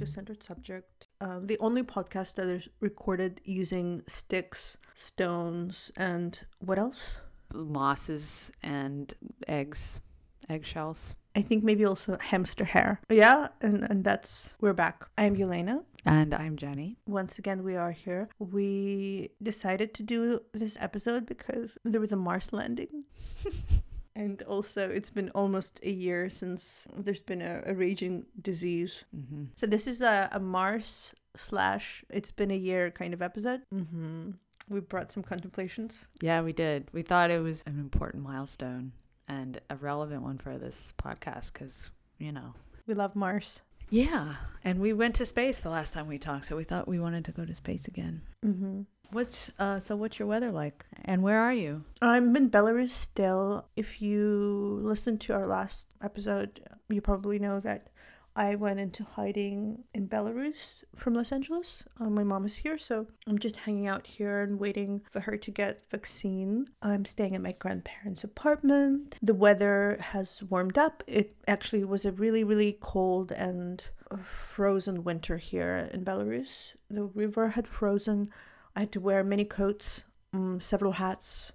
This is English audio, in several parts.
welcome back to Centered Subject, um, the only podcast that is recorded using sticks, stones, and what else? Mosses and eggs, eggshells. I think maybe also hamster hair. Yeah, and, and that's, we're back. I'm Yelena. And I'm Jenny. Once again, we are here. We decided to do this episode because there was a Mars landing. and also, it's been almost a year since there's been a, a raging disease. Mm-hmm. So, this is a, a Mars slash it's been a year kind of episode. Mm-hmm. We brought some contemplations. Yeah, we did. We thought it was an important milestone and a relevant one for this podcast because, you know. We love Mars. Yeah. And we went to space the last time we talked, so we thought we wanted to go to space again. Mm-hmm. What's uh so what's your weather like? And where are you? I'm in Belarus still. If you listened to our last episode, you probably know that I went into hiding in Belarus from Los Angeles. Uh, my mom is here, so I'm just hanging out here and waiting for her to get vaccine. I'm staying at my grandparents' apartment. The weather has warmed up. It actually was a really, really cold and frozen winter here in Belarus. The river had frozen. I had to wear many coats, um, several hats,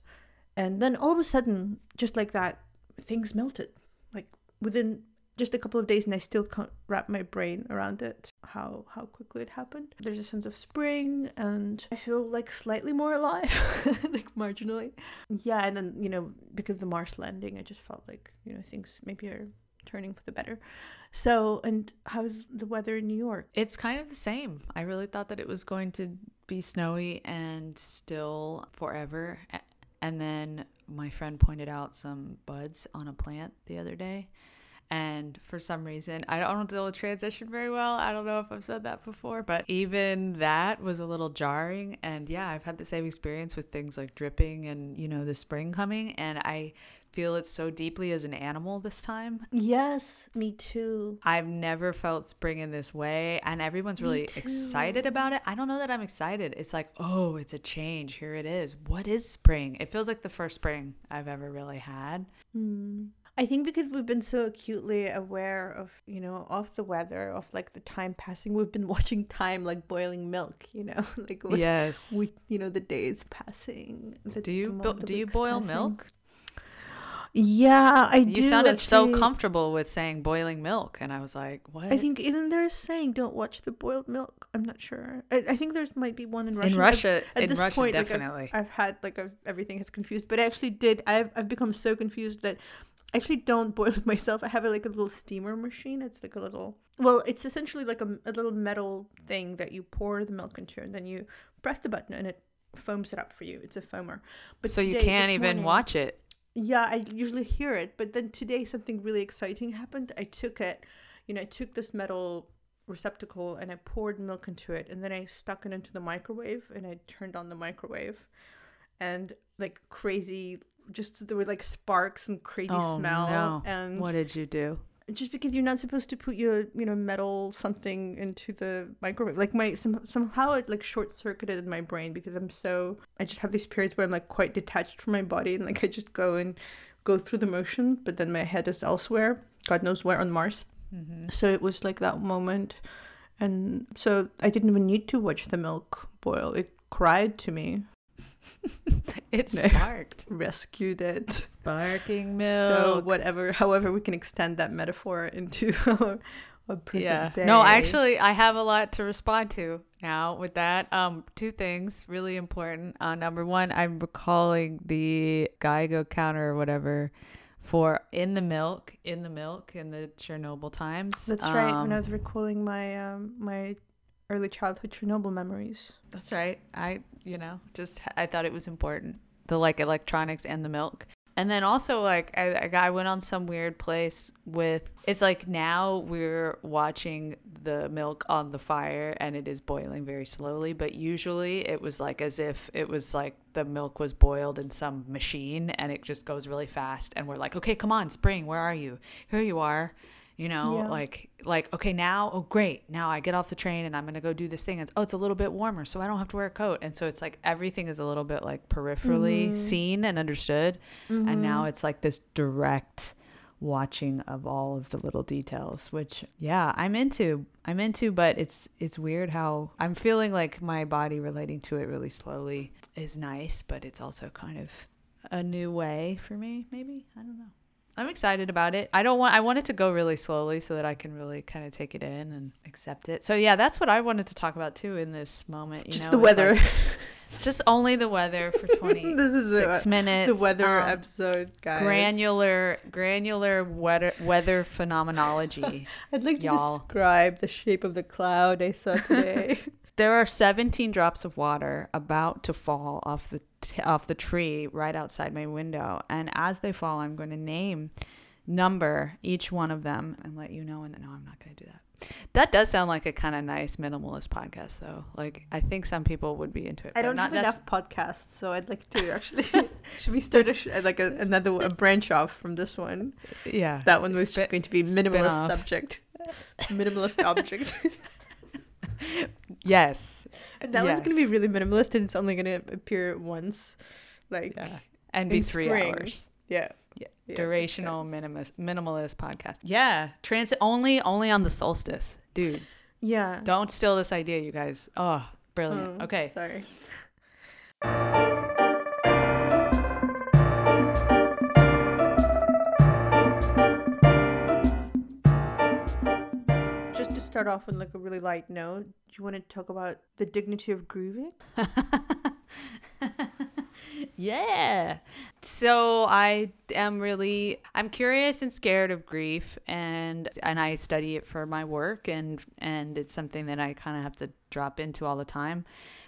and then all of a sudden, just like that, things melted. Like within just a couple of days, and I still can't wrap my brain around it. How how quickly it happened. There's a sense of spring, and I feel like slightly more alive, like marginally. Yeah, and then you know because the Mars landing, I just felt like you know things maybe are turning for the better. So, and how's the weather in New York? It's kind of the same. I really thought that it was going to be snowy and still forever. And then my friend pointed out some buds on a plant the other day. And for some reason, I don't deal with transition very well. I don't know if I've said that before, but even that was a little jarring. And yeah, I've had the same experience with things like dripping and, you know, the spring coming. And I feel it so deeply as an animal this time. Yes, me too. I've never felt spring in this way, and everyone's really excited about it. I don't know that I'm excited. It's like, oh, it's a change. Here it is. What is spring? It feels like the first spring I've ever really had. Hmm. I think because we've been so acutely aware of, you know, of the weather, of like the time passing, we've been watching time like boiling milk, you know, like with, yes. with you know the days passing. The, do you bo- do you boil passing. milk? Yeah, I do. You sounded so comfortable with saying boiling milk, and I was like, what? I think isn't there a saying "Don't watch the boiled milk"? I'm not sure. I, I think there's might be one in Russia. in Russia, at in this Russia, point, like, I've- definitely. I've had like I've, everything has confused, but I actually did. I've I've become so confused that I actually don't boil it myself. I have a, like a little steamer machine. It's like a little. Well, it's essentially like a, a little metal thing that you pour the milk into, and then you press the button, and it foams it up for you. It's a foamer. But so you can't even morning- watch it. Yeah, I usually hear it, but then today something really exciting happened. I took it, you know, I took this metal receptacle and I poured milk into it, and then I stuck it into the microwave and I turned on the microwave, and like crazy, just there were like sparks and crazy Oh, smell, no. and What did you do? just because you're not supposed to put your you know metal something into the microwave like my some, somehow it like short circuited in my brain because i'm so i just have these periods where i'm like quite detached from my body and like i just go and go through the motion but then my head is elsewhere god knows where on mars Mm-hmm. so it was like that moment and so i didn't even need to watch the milk boil it cried to me it No. sparked. rescued it Sparking milk. so whatever however we can extend that metaphor into our, our present yeah. day No, actually, I have a lot to respond to now with that. Um, two things really important. Uh, number one, I'm recalling the Geiger counter or whatever for in the milk, in the milk, in the Chernobyl times. That's right. When I Um, was recalling my um, my early childhood Chernobyl memories. That's right. I, you know, just I thought it was important. The like electronics and the milk. And then also like I, I went on some weird place with it's like now we're watching the milk on the fire and it is boiling very slowly, but usually it was like as if it was like the milk was boiled in some machine and it just goes really fast and we're like, "Okay, come on, spring, where are you? Here you are." You know, Yeah. like like okay now oh great now I get off the train and I'm gonna go do this thing and oh it's a little bit warmer so I don't have to wear a coat and so it's like everything is a little bit like peripherally Mhm. seen and understood and now Mhm. it's like this direct watching of all of the little details which yeah i'm into i'm into but it's it's weird how i'm feeling like my body relating to it really slowly is nice but it's also kind of a new way for me maybe i don't know i'm excited about it i don't want i want it to go really slowly so that i can really kind of take it in and accept it so yeah that's what i wanted to talk about too in this moment you Just know the weather. like- just only the weather for 26 This is the- minutes the weather um, episode, guys. granular granular weather weather phenomenology I'd like to y'all. describe the shape of the cloud I saw today. there are 17 drops of water about to fall off the t- off the tree right outside my window and as they fall i'm going to name number each one of them and let you know and no i'm not going to do that that does sound like a kind of nice minimalist podcast though like i think some people would be into it I don't not have enough podcasts, so I'd like to actually. should we start a sh- uh, like a, another a branch off from this one? yeah That one was Spin- just going to be minimalist subject, minimalist object. yes And that one's going to be really minimalist, and it's only going to appear once, like yeah yeah. and be three spring. hours yeah. Yeah, Yeah, durational minimalist minimalist podcast. Yeah, transit only only on the solstice, dude. Yeah. Don't steal this idea, you guys. Oh, brilliant. Oh, okay, Sorry. Start off with like a really light note, do you want to talk about the dignity of grieving? yeah. So I am really I'm curious and scared of grief, and and I study it for my work, and and it's something that I kind of have to drop into all the time,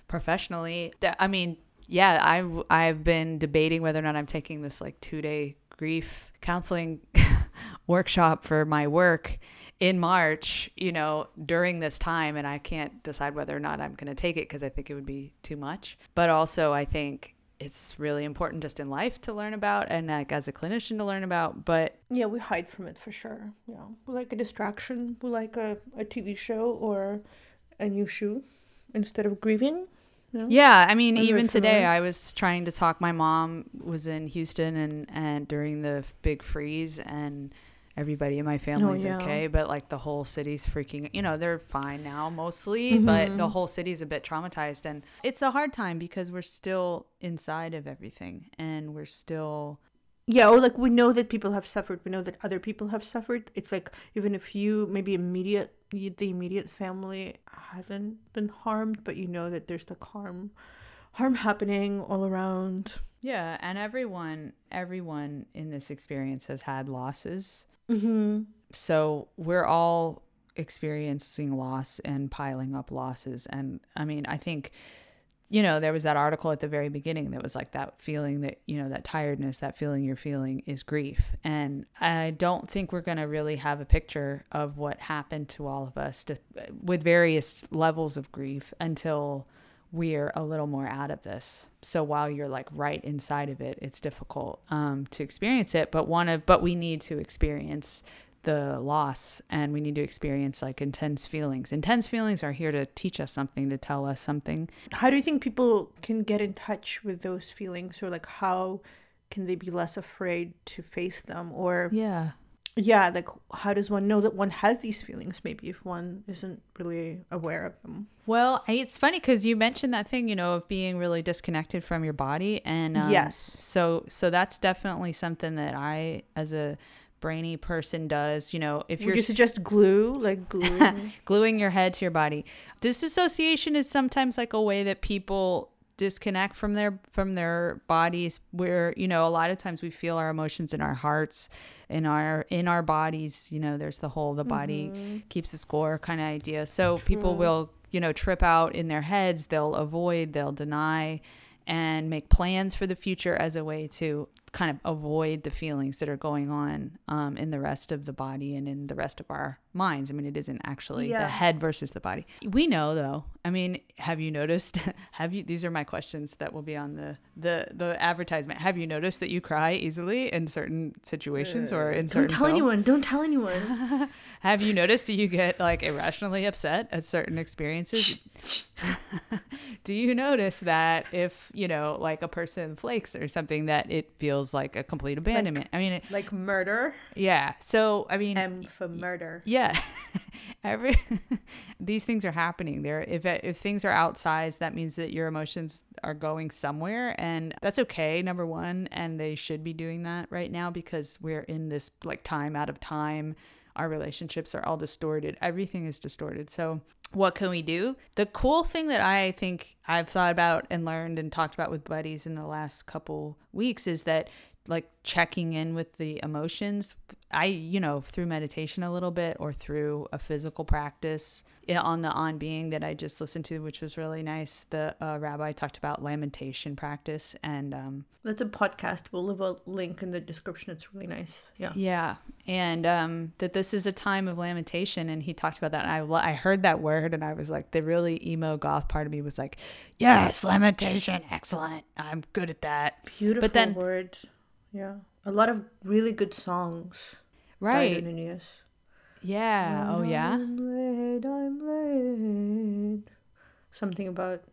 professionally. I mean, yeah, I've I've been debating whether or not I'm taking this like two day grief counseling workshop for my work in March, you know, during this time, and I can't decide whether or not I'm going to take it because I think it would be too much. But also, I think it's really important just in life to learn about and like as a clinician to learn about. But Yeah, we hide from it for sure. Yeah. We like a distraction. We like a, a TV show or a new shoe instead of grieving. know? Yeah, I mean, even today. I was trying to talk. My mom was in Houston, and and during the big freeze, and everybody in my family's yeah. okay, but like the whole city's freaking. You know, they're fine now mostly, but the Mhm. whole city's a bit traumatized, and it's a hard time because we're still inside of everything, and we're still. Yeah, or like we know that people have suffered. We know that other people have suffered. It's like even if you maybe immediate you- the immediate family hasn't been harmed, but you know that there's the harm, harm happening all around. Yeah, and everyone, everyone in this experience has had losses. Mm-hmm. so we're all experiencing loss and piling up losses and i mean i think you know there was that article at the very beginning that was like that feeling that you know that tiredness that feeling you're feeling is grief and i don't think we're going to really have a picture of what happened to all of us to, with various levels of grief until we're a little more out of this. So while you're like right inside of it, it's difficult um, to experience it. But one of but we need to experience the loss and we need to experience like intense feelings. Intense feelings are here to teach us something, to tell us something. How do you think people can get in touch with those feelings, or like how can they be less afraid to face them, or Yeah. Yeah, like how does one know that one has these feelings? Maybe if one isn't really aware of them. Well, it's funny because you mentioned that thing, you know, of being really disconnected from your body, and um, Yes. so so that's definitely something that I, as a brainy person, does. You know, if Would you're you suggest glue, like gluing? gluing your head to your body. Disassociation is sometimes like a way that people disconnect from their from their bodies where you know a lot of times we feel our emotions in our hearts in our in our bodies you know there's the whole the body mm-hmm. keeps the score kind of idea. So people mm-hmm. will you know trip out in their heads they'll avoid they'll deny and make plans for the future as a way to kind of avoid the feelings that are going on um, in the rest of the body and in the rest of our minds. I mean, it isn't actually the head versus the body. We know though. I mean, have you noticed? Have you? These are my questions that will be on the the the advertisement. Have you noticed that you cry easily in certain situations or in Don't certain tell films? anyone. Don't tell anyone. Have you noticed that you get like irrationally upset at certain experiences? Do you notice that if, you know, like a person flakes or something that it feels like a complete abandonment? I mean, it, like murder. yeah. So, I mean, M for murder. yeah. Every these things are happening there. If if things are outsized, that means that your emotions are going somewhere and that's okay number 1 and they should be doing that right now because we're in this like time out of time. Our relationships are all distorted. Everything is distorted. So, what can we do? The cool thing that I think I've thought about and learned and talked about with buddies in the last couple weeks is that like checking in with the emotions i you know through meditation a little bit or through a physical practice on the on being that i just listened to which was really nice the uh, rabbi talked about lamentation practice and um, That's a podcast. We'll leave a link in the description. It's really nice. Yeah. yeah and um, that this is a time of lamentation and he talked about that and I, I heard that word and i was like the really emo goth part of me was like yes lamentation excellent i'm good at that Beautiful but then word. Yeah. A lot of really good songs. right yeah oh yeah I'm late, I'm late. Something about,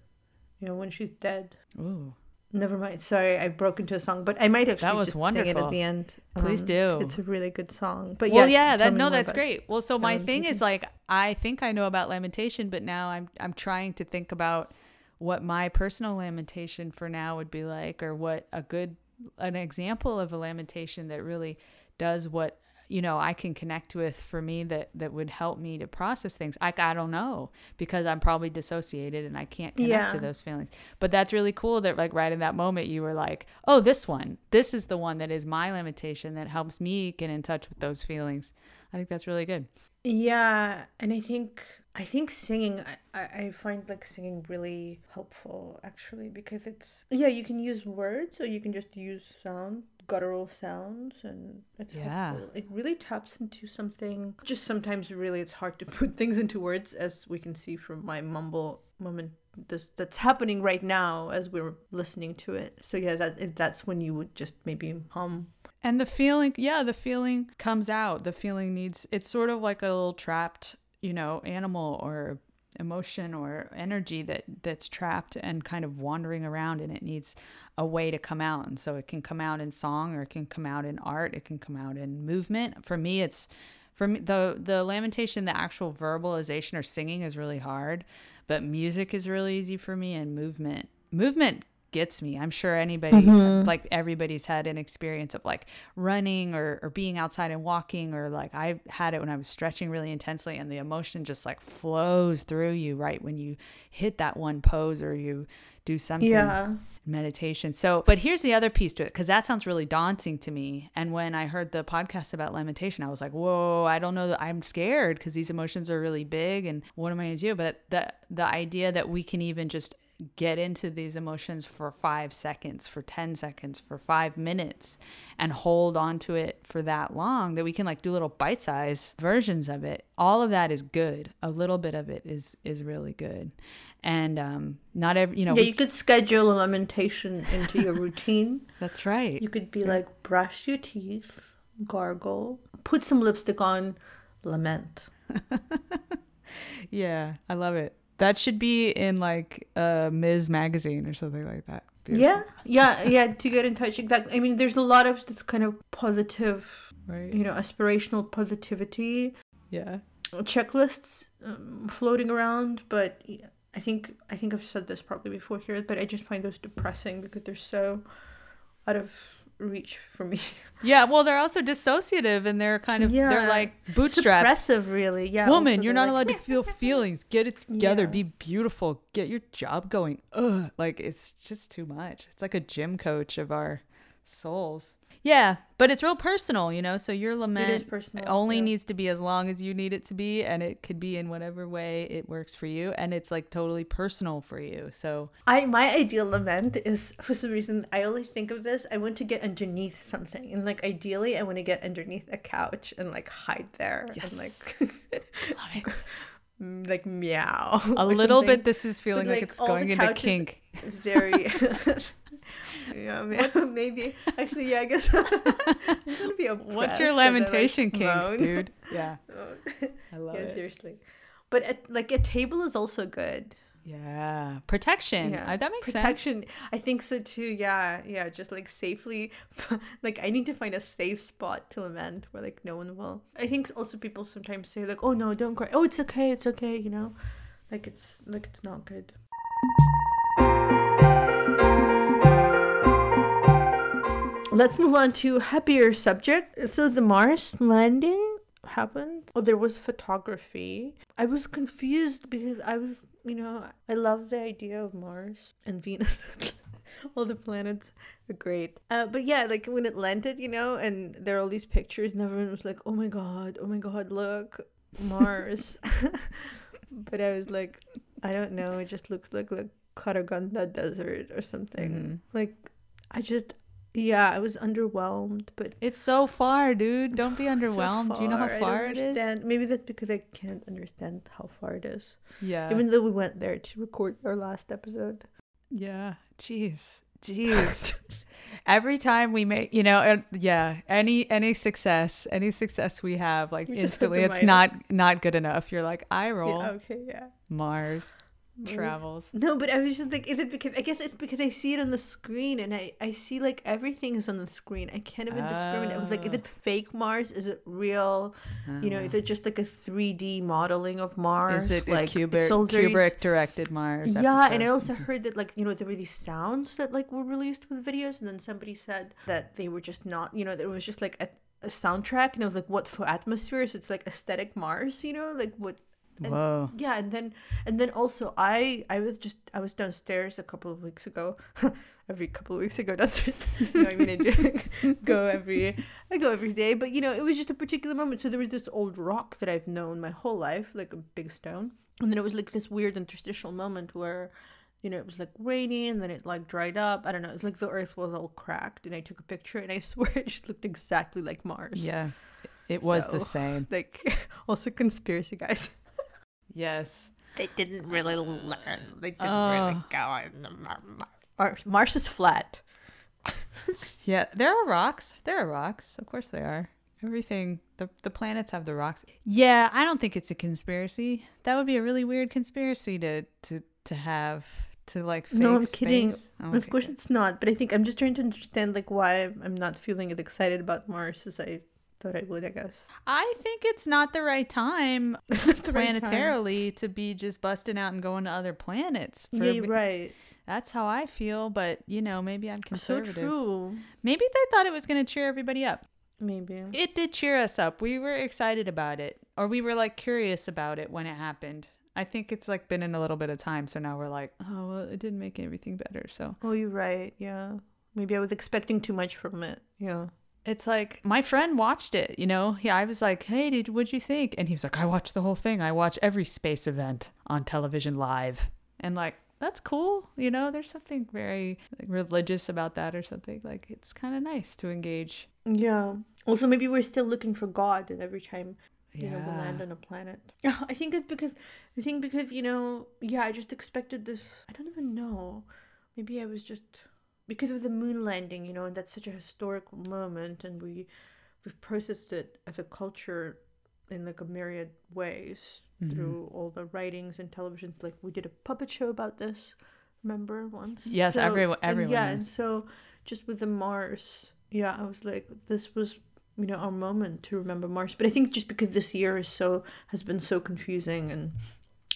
you know, when she's dead. Ooh. Never mind. Sorry, I broke into a song, but I might actually was just sing it at the end. Please um, do. It's a really good song. But well, yeah, yeah, that no, that's great. Well, so my thing is like I think I know about lamentation, but now I'm I'm trying to think about what my personal lamentation for now would be like, or what a good an example of a lamentation that really does what you know I can connect with for me that that would help me to process things. Like I don't know because I'm probably dissociated and I can't connect to those feelings. But that's really cool that like right in that moment you were like, "Oh, this one. This is the one that is my limitation that helps me get in touch with those feelings." I think that's really good. Yeah, and I think I think singing I, I find like singing really helpful actually because it's yeah you can use words or you can just use sound guttural sounds and it's Yeah. helpful. It really taps into something. Just sometimes really it's hard to put things into words as we can see from my mumble moment this, that's happening right now as we're listening to it. So yeah, that that's when you would just maybe hum. And the feeling, yeah, the feeling comes out. The feeling needs it's sort of like a little trapped, you know, animal or emotion or energy that that's trapped and kind of wandering around and it needs a way to come out. And so it can come out in song or it can come out in art, it can come out in movement. For me it's for me the the lamentation, the actual verbalization or singing is really hard, but music is really easy for me and movement. Movement gets me. I'm sure anybody, mm-hmm. like everybody's had an experience of like running or, or being outside and walking, or like I had it when I was stretching really intensely, and the emotion just like flows through you right when you hit that one pose or you do something Yeah. meditation. So, but here's the other piece to it because that sounds really daunting to me. And when I heard the podcast about lamentation, I was like, whoa, I don't know that I'm scared because these emotions are really big. And what am I going to do? But the, the idea that we can even just get into these emotions for five seconds, for 10 seconds, for five minutes, and hold on to it for that long, that we can like do little bite sized versions of it. All of that is good. A little bit of it is is really good. And um, not every, you know, Yeah, we- you could schedule a lamentation into your routine. that's right. You could be like, brush your teeth, gargle, put some lipstick on, lament. Yeah, I love it. That should be in like a Ms. magazine or something like that. Yeah, yeah, yeah. To get in touch, exactly. I mean, there's a lot of this kind of positive, Right. you know, aspirational positivity Yeah. checklists um, floating around, but I think I think I've said this probably before here, but I just find those depressing because they're so out of reach for me. Yeah. Well, they're also dissociative and they're kind of Yeah. they're like bootstraps. Suppressive, really. Yeah. Woman, you're not like, allowed to feel feelings. Get it together. Yeah. Be beautiful. Get your job going. Ugh. Like it's just too much. It's like a gym coach of our souls. Yeah, but it's real personal, you know. So your lament personal, only yeah. needs to be as long as you need it to be, and it could be in whatever way it works for you, and it's like totally personal for you. So I my ideal lament is for some reason I only think of this. I want to get underneath something, and like ideally, I want to get underneath a couch and like hide there Yes. and like love it. like meow. A little something. bit. This is feeling like, like, it's going into kink. very. yeah, ma- maybe. Actually, yeah. I guess. It's gonna be What's your then, like, lamentation kink, dude? Yeah. I love yeah, it. seriously. But at, like a table is also good. Yeah, protection. Yeah, Uh, that makes sense. protection. I think so too. Yeah, yeah. Just like safely, like I need to find a safe spot to lament where like no one will. I think also people sometimes say like, "Oh no, don't cry. Oh, it's okay, it's okay." You know, like it's like it's not good. Let's move on to happier subject. So the Mars landing happened. Oh, there was photography. I was confused because I was, you know, I love the idea of Mars and Venus. all the planets are great. Uh, but yeah, like when it landed, you know, and there are all these pictures, and everyone was like, "Oh my god, oh my god, look, Mars." but I was like, I don't know. It just looks like the Karaganda Desert or something. Mhm. Like, I just, yeah, I was underwhelmed. But It's so far, dude. Don't be so underwhelmed. Do you know how far it is? Maybe that's because I can't understand how far it is. Yeah. Even though we went there to record our last episode. Yeah. Jeez. Jeez. Every time we make, you know, uh, yeah, any any success, any success we have, like have instantly, it's not not good enough. You're like, I roll Yeah, okay, yeah. Mars. Travels. No, but I was just like, is it because I guess it's because I see it on the screen and I I see like everything is on the screen. I can't even discriminate. I was like, is Ah. it fake Mars? Is it real? You know, is it just like a three D modeling of Mars? Is it like, Kubrick, it's all very s- Kubrick directed Mars? Yeah, and I also heard that like you know there were these sounds that like were released with videos, and then somebody said that they were just not you know it was just like a, a soundtrack, and it was like what for atmosphere, so it's like aesthetic Mars, you know, like what and- Whoa. yeah and then and then also i i was just i was downstairs a couple of weeks ago. Every couple of weeks ago that's no, i mean i go every i go every day but you know it was just a particular moment. So there was this old rock that i've known my whole life like a big stone. And then it was like this weird interstitial moment where you know it was like rainy and then it like dried up. I don't know. It's like the earth was all cracked and i took a picture and i swear it just looked exactly like mars. Yeah. It was the same. like also conspiracy guys Yes. they didn't really learn. They didn't Oh. really go in the Mar- Mar- Mars. Mars is flat. Yeah, there are rocks. There are rocks. Of course there are. Everything the the planets have the rocks. Yeah, I don't think it's a conspiracy. That would be a really weird conspiracy to to to have to like fake No, I'm kidding. space. Oh, Of course, it's not. But I think I'm just trying to understand like why I'm not feeling as excited about Mars as I I guess I think it's not the right time not right time. planetarily to be just busting out and going to other planets. for Yeah, right. That's how I feel, but you know, maybe I'm conservative. So true. Maybe they thought it was going to cheer everybody up. Maybe. It did cheer us up. We were excited about it, or we were like curious about it when it happened. I think it's like been in a little bit of time, so now we're like, oh, well, it didn't make everything better. So Oh, you're right. Yeah. Maybe I was expecting too much from it. Yeah. It's like my friend watched it. You know, yeah, I was like, hey, did what'd you think? And he was like, I watched the whole thing. I watch every space event on television live, and like. That's cool, you know. There's something very like, religious about that, or something. Like it's kind of nice to engage. Yeah. Also, maybe we're still looking for God, and every time you know we land on a planet. I think it's because I think because you know yeah I just expected this. I don't even know. Maybe I was just because of the moon landing, you know, and that's such a historical moment, and we we've processed it as a culture in like a myriad ways Mhm. through all the writings and television. Like we did a puppet show about this. Remember once? Yes, everyone- and everyone yeah, and so just with the Mars, yeah, I was like, this was you know our moment to remember Mars. But I think just because this year is so has been so confusing and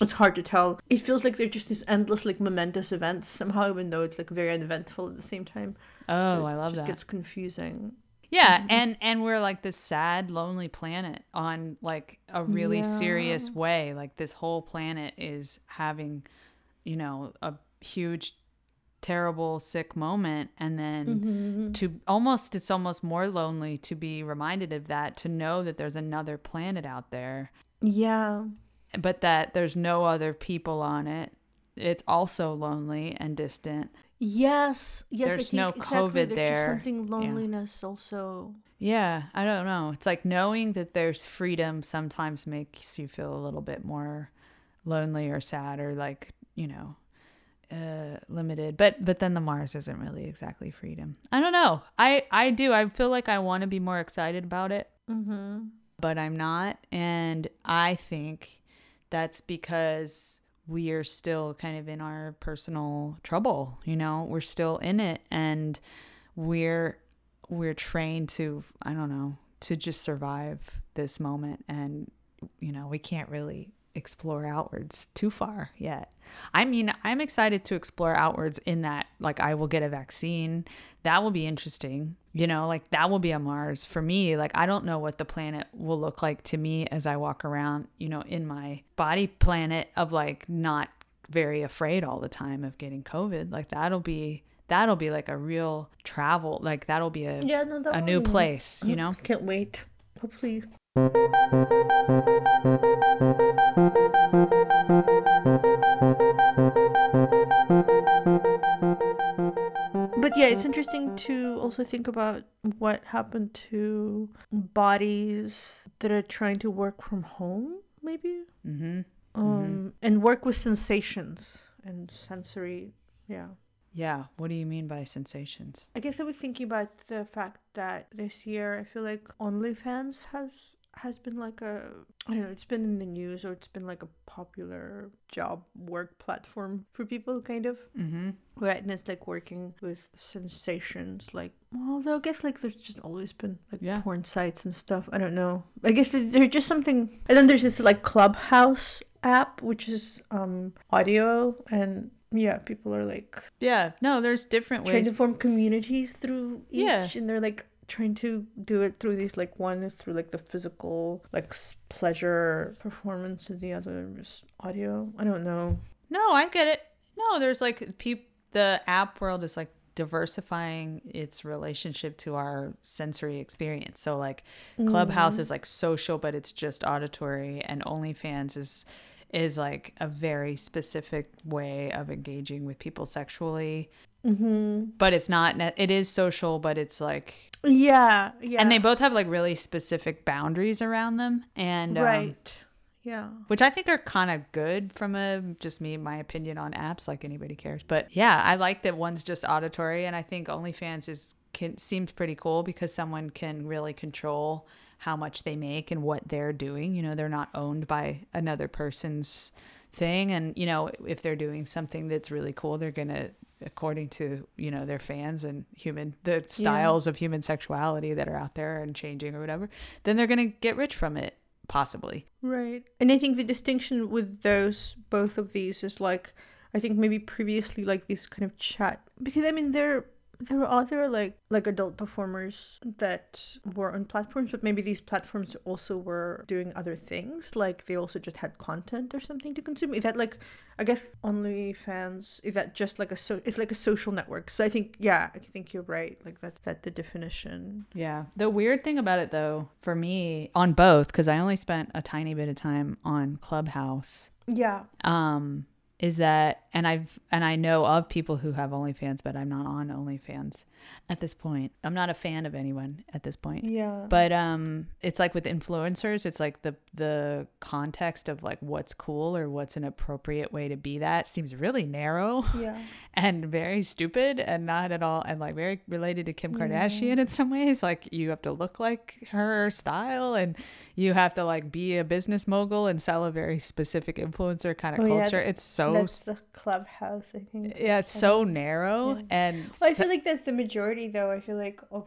it's hard to tell. It feels like they're just these endless like momentous events somehow, even though it's like very uneventful at the same time. Oh, So I it love just that. gets confusing. Yeah, Mhm. and and we're like this sad, lonely planet on like a really serious way. Like this whole planet is having, you know, a huge terrible sick moment and then Mm-hmm. to almost it's almost more lonely to be reminded of that to know that there's another planet out there Yeah. But that there's no other people on it it's also lonely and distant Yes. Yes. There's no exactly. COVID There's there. Something loneliness also. yeah i don't know it's like knowing that there's freedom sometimes makes you feel a little bit more lonely or sad or like you know uh limited but but then the mars isn't really exactly freedom i don't know i i do i feel like i want to be more excited about it Mm-hmm. but I'm not. And I think that's because we are still kind of in our personal trouble, you know, we're still in it and we're we're trained to I don't know, to just survive this moment and you know, we can't really explore outwards too far yet. I mean, I'm excited to explore outwards in that like I will get a vaccine. That will be interesting. You know, like that will be a Mars for me. Like I don't know what the planet will look like to me as I walk around, you know, in my body planet of like not very afraid all the time of getting COVID. Like that'll be that'll be like a real travel. Like that'll be a Yeah. No, a new place, you know? Can't wait. Hopefully. But yeah, it's interesting to also think about what happened to bodies that are trying to work from home, maybe, Mhm. um, and work with sensations and sensory. Yeah. Yeah, what do you mean by sensations? I guess I was thinking about the fact that this year I feel like OnlyFans has has been like a I don't know, it's been in the news or it's been like a popular job work platform for people kind of. Mhm. Where and it's like working with sensations like although I guess like there's just always been like Yeah. porn sites and stuff. I don't know. I guess there- there's just something and then there's this like Clubhouse app which is um audio and yeah, people are like Yeah, no, there's different trying ways. to form communities through each Yeah. and they're like trying to do it through these like one is through like the physical like pleasure performance and the other is audio i don't know No, I get it. No, there's like peop- the app world is like diversifying its relationship to our sensory experience. So like Clubhouse mm. is like social but it's just auditory and OnlyFans is is like a very specific way of engaging with people sexually. Mm-hmm. But it's not it is social but it's like yeah yeah. and they both have like really specific boundaries around them and um, right. Yeah. which I think are kind of good from a just me my opinion on apps like anybody cares. But yeah I like that one's just auditory and I think OnlyFans is can seems pretty cool because someone can really control how much they make and what they're doing. You know they're not owned by another person's thing. And you know if they're doing something that's really cool they're gonna according to you know their fans and human the styles of human sexuality that are out there and changing or whatever then they're gonna get rich from it possibly. Right. And i think the distinction with those both of these is like i think maybe previously like these kind of chat because i mean there there were other like like adult performers that were on platforms but maybe these platforms also were doing other things like they also just had content or something to consume. Is that like i guess OnlyFans is that just like a so it's like a social network. So i think yeah i think you're right like that's that the definition. Yeah. The weird thing about it, though, for me, on both, because I only spent a tiny bit of time on Clubhouse, yeah. Um, is that, and I've, and I know of people who have OnlyFans, but I'm not on OnlyFans at this point. I'm not a fan of anyone at this point. yeah But um, it's like with influencers, it's like the the context of like what's cool or what's an appropriate way to be that seems really narrow yeah and very stupid and not at all and like very related to Kim Kardashian mm. in some ways like you have to look like her style and you have to like be a business mogul and sell a very specific influencer kind of Oh, culture that- it's so that's the clubhouse i think yeah it's so narrow Yeah. and Well, I feel like that's the majority, though. I feel like of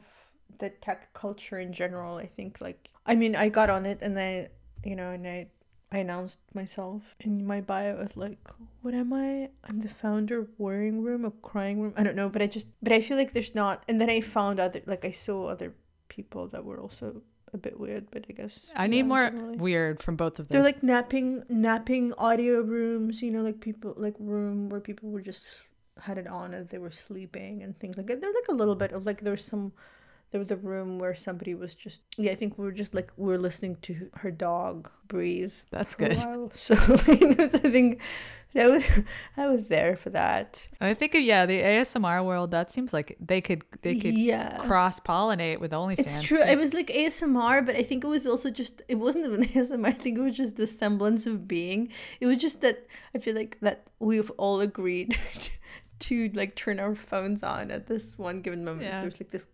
the tech culture in general. I think like I mean, I got on it and I, you know, and I, I announced myself in my bio as like, what am I? I'm the founder of Worrying Room, a crying room. I don't know, but I just, but I feel like there's not. And then I found other, like I saw other people that were also a bit weird, but I guess I need yeah, more generally. weird from both of them. They're like napping, napping audio rooms. You know, like people like room where people were just had it on as they were sleeping and things like that. They're like a little bit of like there's some there was a room where somebody was just yeah I think we were just like we were listening to her dog breathe. That's good. So you know, so I think that was I was there for that. I think yeah, the ASMR world that seems like they could they could yeah. cross pollinate with OnlyFans. It's true. It was like ASMR, but I think it was also just it wasn't even ASMR. I think it was just the semblance of being. It was just that I feel like that we've all agreed to like turn our phones on at this one given moment. Yeah. There's like this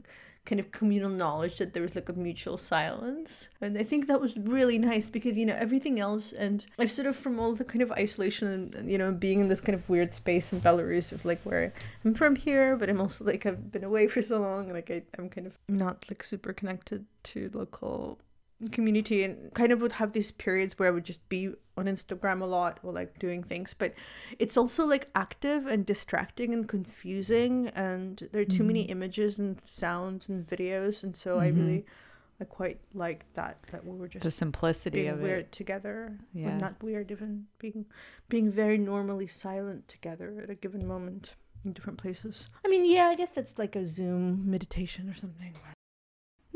kind of communal knowledge that there was like a mutual silence. And I think that was really nice because, you know, everything else and I've sort of from all the kind of isolation and, you know, being in this kind of weird space in Belarus of like where I'm from here, but I'm also like I've been away for so long, like I, I'm kind of not like super connected to local community and kind of would have these periods where I would just be on Instagram a lot or like doing things, but it's also like active and distracting and confusing and there are too many images and sounds and videos and so I Mhm. really I quite like that that we were just the simplicity being of weird it. together. Yeah. Well, not weird, even being being very normally silent together at a given moment in different places. I mean, yeah, I guess that's like a Zoom meditation or something.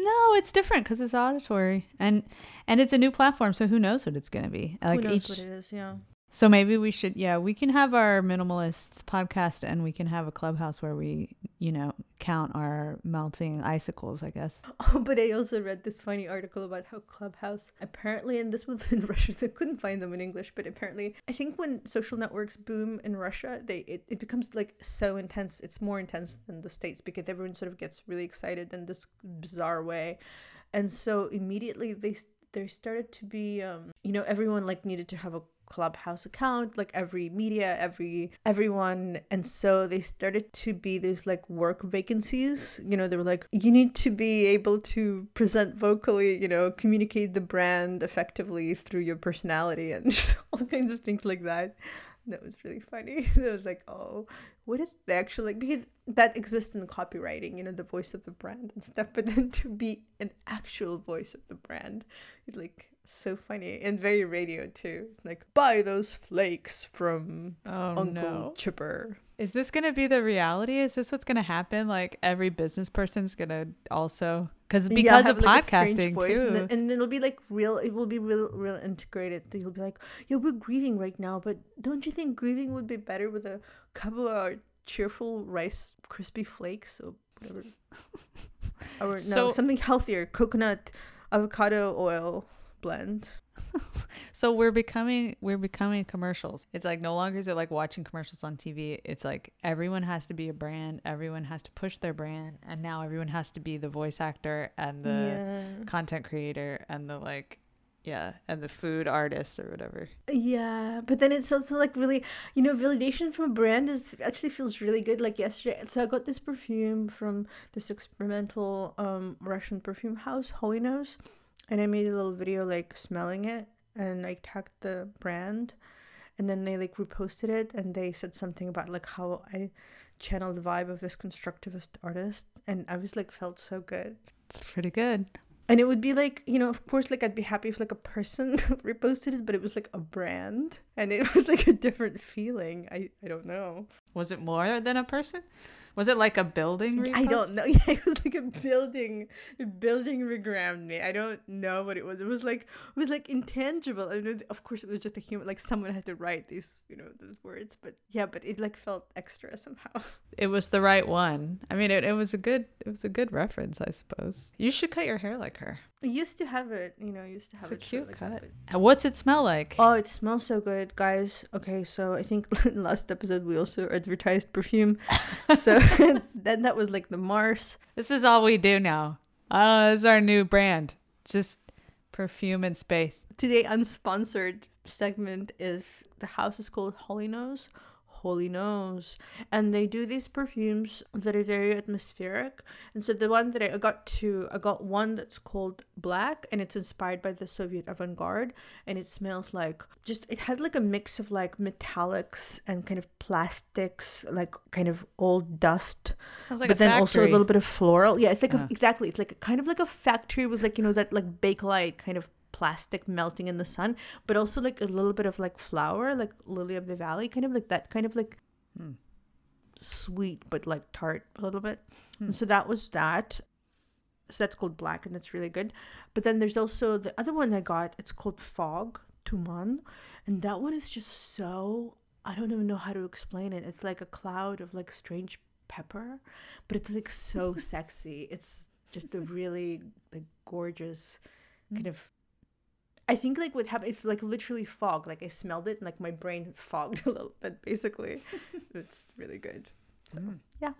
No, it's different because it's auditory and and it's a new platform, so who knows what it's gonna be? Like Who knows each, what it is? Yeah. So maybe we should, yeah, we can have our minimalist podcast, and we can have a clubhouse where we, you know, count our melting icicles. I guess. Oh, but I also read this funny article about how Clubhouse apparently, and this was in Russia, I couldn't find them in English, but apparently, I think when social networks boom in Russia, they it, it becomes like so intense. It's more intense than the states because everyone sort of gets really excited in this bizarre way, and so immediately they there started to be um you know everyone like needed to have a clubhouse account like every media every everyone. And so they started to be these like work vacancies. You know they were like you need to be able to present vocally you know communicate the brand effectively through your personality and all kinds of things like that. That was really funny. It was like oh what is the actual like because that exists in copywriting you know the voice of the brand and stuff but then to be an actual voice of the brand like so funny and very radio too like buy those flakes from Oh uncle no! chipper Is this gonna be the reality? Is this what's gonna happen? Like every business person's gonna also because because have, of like, podcasting too. and, and it'll be like real it will be real real integrated you'll be like yeah we're grieving right now but don't you think grieving would be better with a couple of our cheerful rice crispy flakes or whatever or no So- something healthier coconut avocado oil blend So we're becoming we're becoming commercials. It's like no longer is it like watching commercials on TV. It's like everyone has to be a brand. Everyone has to push their brand, and now everyone has to be the voice actor and the yeah content creator and the like, yeah, and the food artist or whatever. Yeah, but then it's also like really, you know, validation from a brand is actually feels really good. Like yesterday, so I got this perfume from this experimental um Russian perfume house, Holy Nose, and I made a little video like smelling it and like tagged the brand, and then they like reposted it and they said something about like how I channeled the vibe of this constructivist artist, and I was like felt so good. It's pretty good. And it would be like, you know, of course, like I'd be happy if like a person reposted it, but it was like a brand and it was like a different feeling. I, I don't know. Was it more than a person? Was it like a building? I don't know. Yeah, it was like a building, a building regrammed me. I don't know what it was. It was like, it was like intangible. I know, of course, it was just a human, like someone had to write these, you know, those words, but yeah, but it like felt extra somehow. It was the right one. I mean, it, it was a good it was a good reference, I suppose. You should cut your hair like her. I used to have it, you know, I used to have It's a cute like cut. but- uh, what's it smell like? Oh, it smells so good, guys. Okay, so I think last episode we also advertised perfume. So then that was like the Mars. This is all we do now. I don't know. This is our new brand. Just perfume and space. Today unsponsored segment is the house is called Holy Nose. Holy Nose. And they do these perfumes that are very atmospheric. And so the one that I got two, I got one that's called Black and it's inspired by the Soviet avant-garde and it smells like just it had like a mix of like metallics and kind of plastics, like kind of old dust Sounds like but a then factory. also a little bit of floral. Yeah, it's like Yeah. a, exactly. It's like a, kind of like a factory with like you know that like bakelite kind of plastic melting in the sun, but also like a little bit of like flower, like lily of the valley, kind of like that kind of like Hmm. sweet but like tart a little bit. Hmm. So that was that. So that's called black and that's really good. But then there's also the other one I got. It's called Fog Tuman, and that one is just so I don't even know how to explain it. It's like a cloud of like strange pepper, but it's like so sexy. It's just a really like gorgeous kind of I think like what happened it's like literally fog. Like I smelled it and like my brain fogged a little bit basically. it's really good. So Mm. yeah.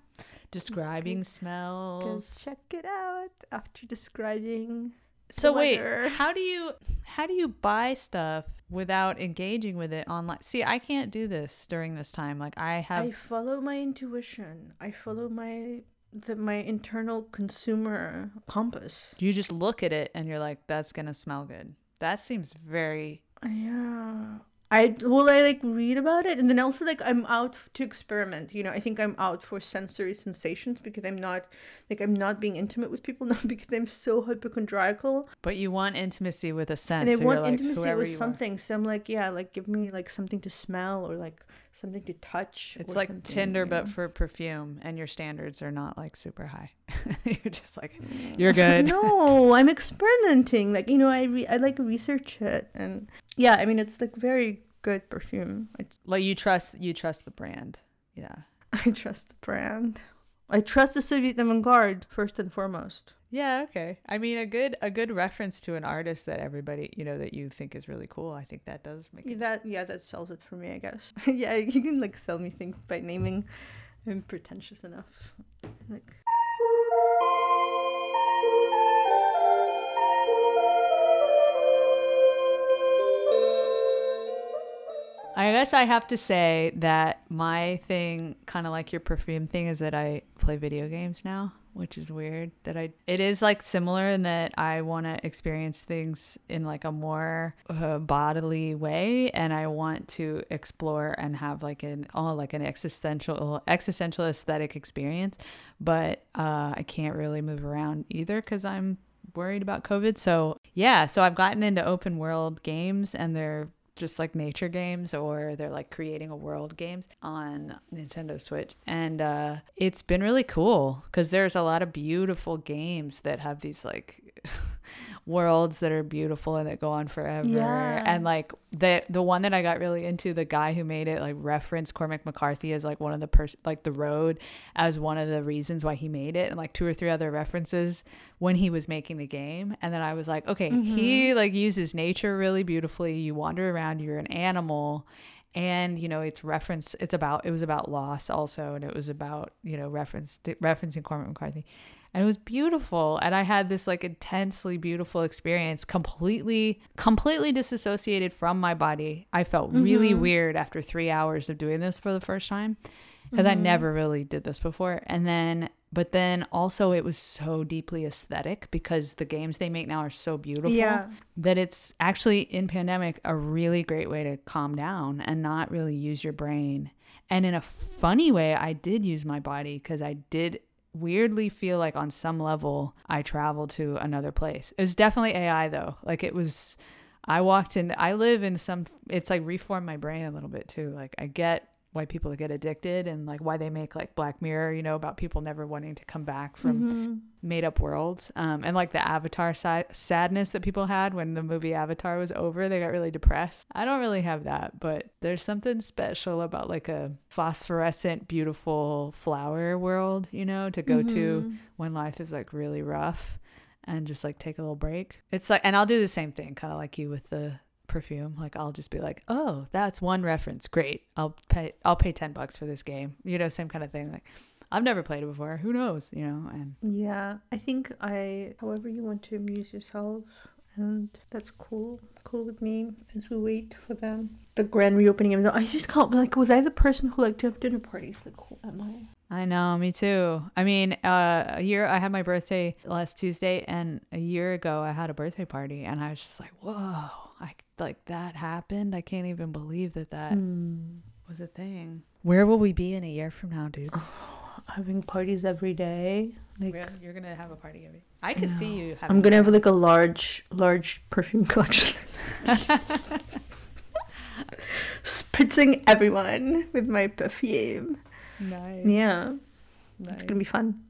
Describing Go smells. check it out after describing So wait, how do you how do you buy stuff without engaging with it online? See, I can't do this during this time. Like I have I follow my intuition. I follow my the, my internal consumer compass. you just look at it and you're like that's going to smell good. That seems very Yeah. I will I like read about it and then also like I'm out to experiment. You know, I think I'm out for sensory sensations because I'm not like I'm not being intimate with people now because I'm so hypochondriacal but you want intimacy with a scent. and I so want like, intimacy with you are. something. So I'm like, yeah, like give me like something to smell or like something to touch. It's like Tinder, you but for perfume, and your standards are not like super high. you're just like, mm. you're good. no, I'm experimenting. Like you know, I re- I like research it and yeah, I mean it's like very good perfume. I Like you trust, you trust the brand. Yeah, I trust the brand. I trust the Soviet avant-garde first and foremost. yeah. Okay. I mean, a good a good reference to an artist that everybody you know that you think is really cool. I think that does make it. That yeah, that sells it for me, I guess. yeah, you can like sell me things by naming. I'm pretentious enough. Like I guess I have to say that my thing, kind of like your perfume thing, is that I play video games now, which is weird. That I it is like similar in that I want to experience things in like a more uh, bodily way, and I want to explore and have like an oh like an existential existential aesthetic experience. But uh, I can't really move around either because I'm worried about COVID. So yeah, so I've gotten into open world games, and they're just like nature games or they're like creating a world games on Nintendo Switch. And uh, it's been really cool because there's a lot of beautiful games that have these like worlds that are beautiful and that go on forever. Yeah. And like the the one that I got really into, the guy who made it like referenced Cormac McCarthy as like one of the person like the road as one of the reasons why he made it and like two or three other references when he was making the game. And then I was like, okay, mm-hmm. he like uses nature really beautifully. You wander around, you're an animal. And you know it's reference. It's about it was about loss also, and it was about you know reference referencing Cormac McCarthy, and it was beautiful. And I had this like intensely beautiful experience, completely completely disassociated from my body. I felt really mm-hmm. weird after three hours of doing this for the first time because I mm-hmm. never really did this before. And then, but then also it was so deeply aesthetic because the games they make now are so beautiful Yeah. that it's actually in pandemic a really great way to calm down and not really use your brain. And in a funny way, I did use my body because I did weirdly feel like on some level I traveled to another place. It was definitely AI though. Like it was I walked in I live in some it's like reformed my brain a little bit too. Like I get why people get addicted and like why they make like Black Mirror, you know, about people never wanting to come back from Mm-hmm. made up worlds um, and like the avatar si- sadness that people had when the movie avatar was over they got really depressed i don't really have that but there's something special about like a phosphorescent beautiful flower world you know to go to Mm-hmm. when life is like really rough and just like take a little break it's like and i'll do the same thing kind of like you with the perfume like i'll just be like oh that's one reference great i'll pay i'll pay 10 bucks for this game you know same kind of thing like i've never played it before who knows you know and Yeah, I think I, however you want to amuse yourself, and that's cool. Cool with me as we wait for the the grand reopening. Even though I just can't, like, was I the person who liked to have dinner parties? Like, who am I? I know, me too. I mean, uh, a year I had my birthday last Tuesday, and a year ago I had a birthday party, and I was just like, "Whoa!" Like that happened. I can't even believe that that Hmm. was a thing. Where will we be in a year from now, dude? Having parties every day. Like, We're- You're gonna have a party every. I could see you. Having I'm gonna have like a large, large perfume collection. Spritzing everyone with my perfume. Nice. Yeah, Nice. it's gonna be fun.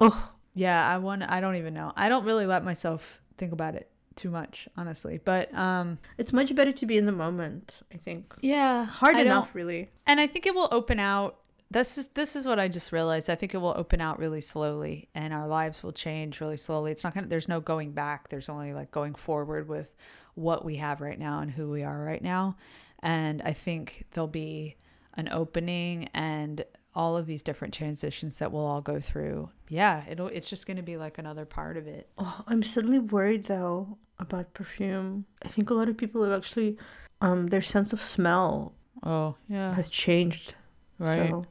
Oh, Yeah, I want. I don't even know. I don't really let myself think about it too much, honestly. But um, it's much better to be in the moment. I think yeah, hard I enough, really. and I think it will open out. This is this is what I just realized. I think it will open out really slowly, and our lives will change really slowly. It's not gonna. There's no going back. There's only like going forward with what we have right now and who we are right now. And I think there'll be an opening and all of these different transitions that we'll all go through. Yeah, it'll. It's just gonna be like another part of it. Oh, I'm suddenly worried though about perfume. I think a lot of people have actually, um, their sense of smell Oh yeah, has changed. right. So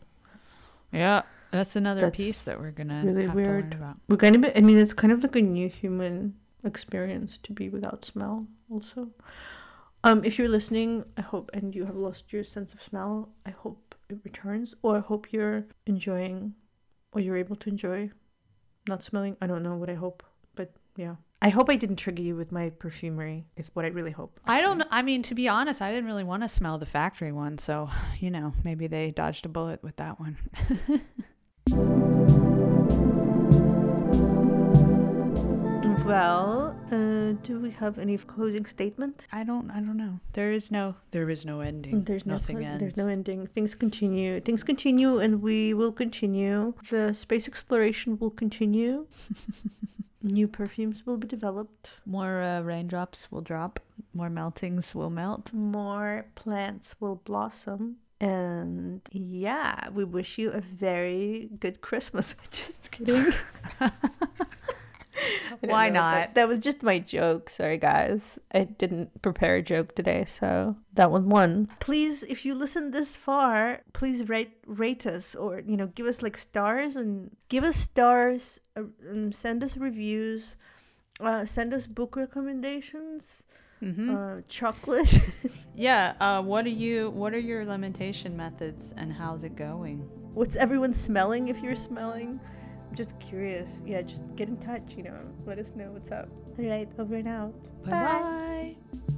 Yeah, that's another That's piece that we're gonna really weird. to learn about. we're kind of. I mean, it's kind of like a new human experience to be without smell. Also, um, if you're listening, I hope, and you have lost your sense of smell, I hope it returns, or I hope you're enjoying, or you're able to enjoy, not smelling. I don't know what I hope, but yeah. I hope I didn't trigger you with my perfumery. Is what I really hope. I don't. know. I mean, to be honest, I didn't really want to smell the factory one, so you know, maybe they dodged a bullet with that one. Well, uh, do we have any closing statement? I don't. I don't know. There is no. There is no ending. There's no nothing ends. There's no ending. Things continue. Things continue, and we will continue. The space exploration will continue. New perfumes will be developed. More uh, raindrops will drop. More meltings will melt. More plants will blossom. And yeah, we wish you a very good Christmas. Just kidding. Why not? but That was just my joke. Sorry, guys. I didn't prepare a joke today, so that was one. Please, if you listen this far, please rate rate us or you know give us like stars and give us stars. Uh, send us reviews. Uh, send us book recommendations. Mm-hmm. Uh, chocolate. yeah. Uh, what are you? What are your lamentation methods, and how's it going? What's everyone smelling? If you're smelling, just curious, yeah, just get in touch, you know, let us know what's up. All right, over and out. Bye-bye. bye bye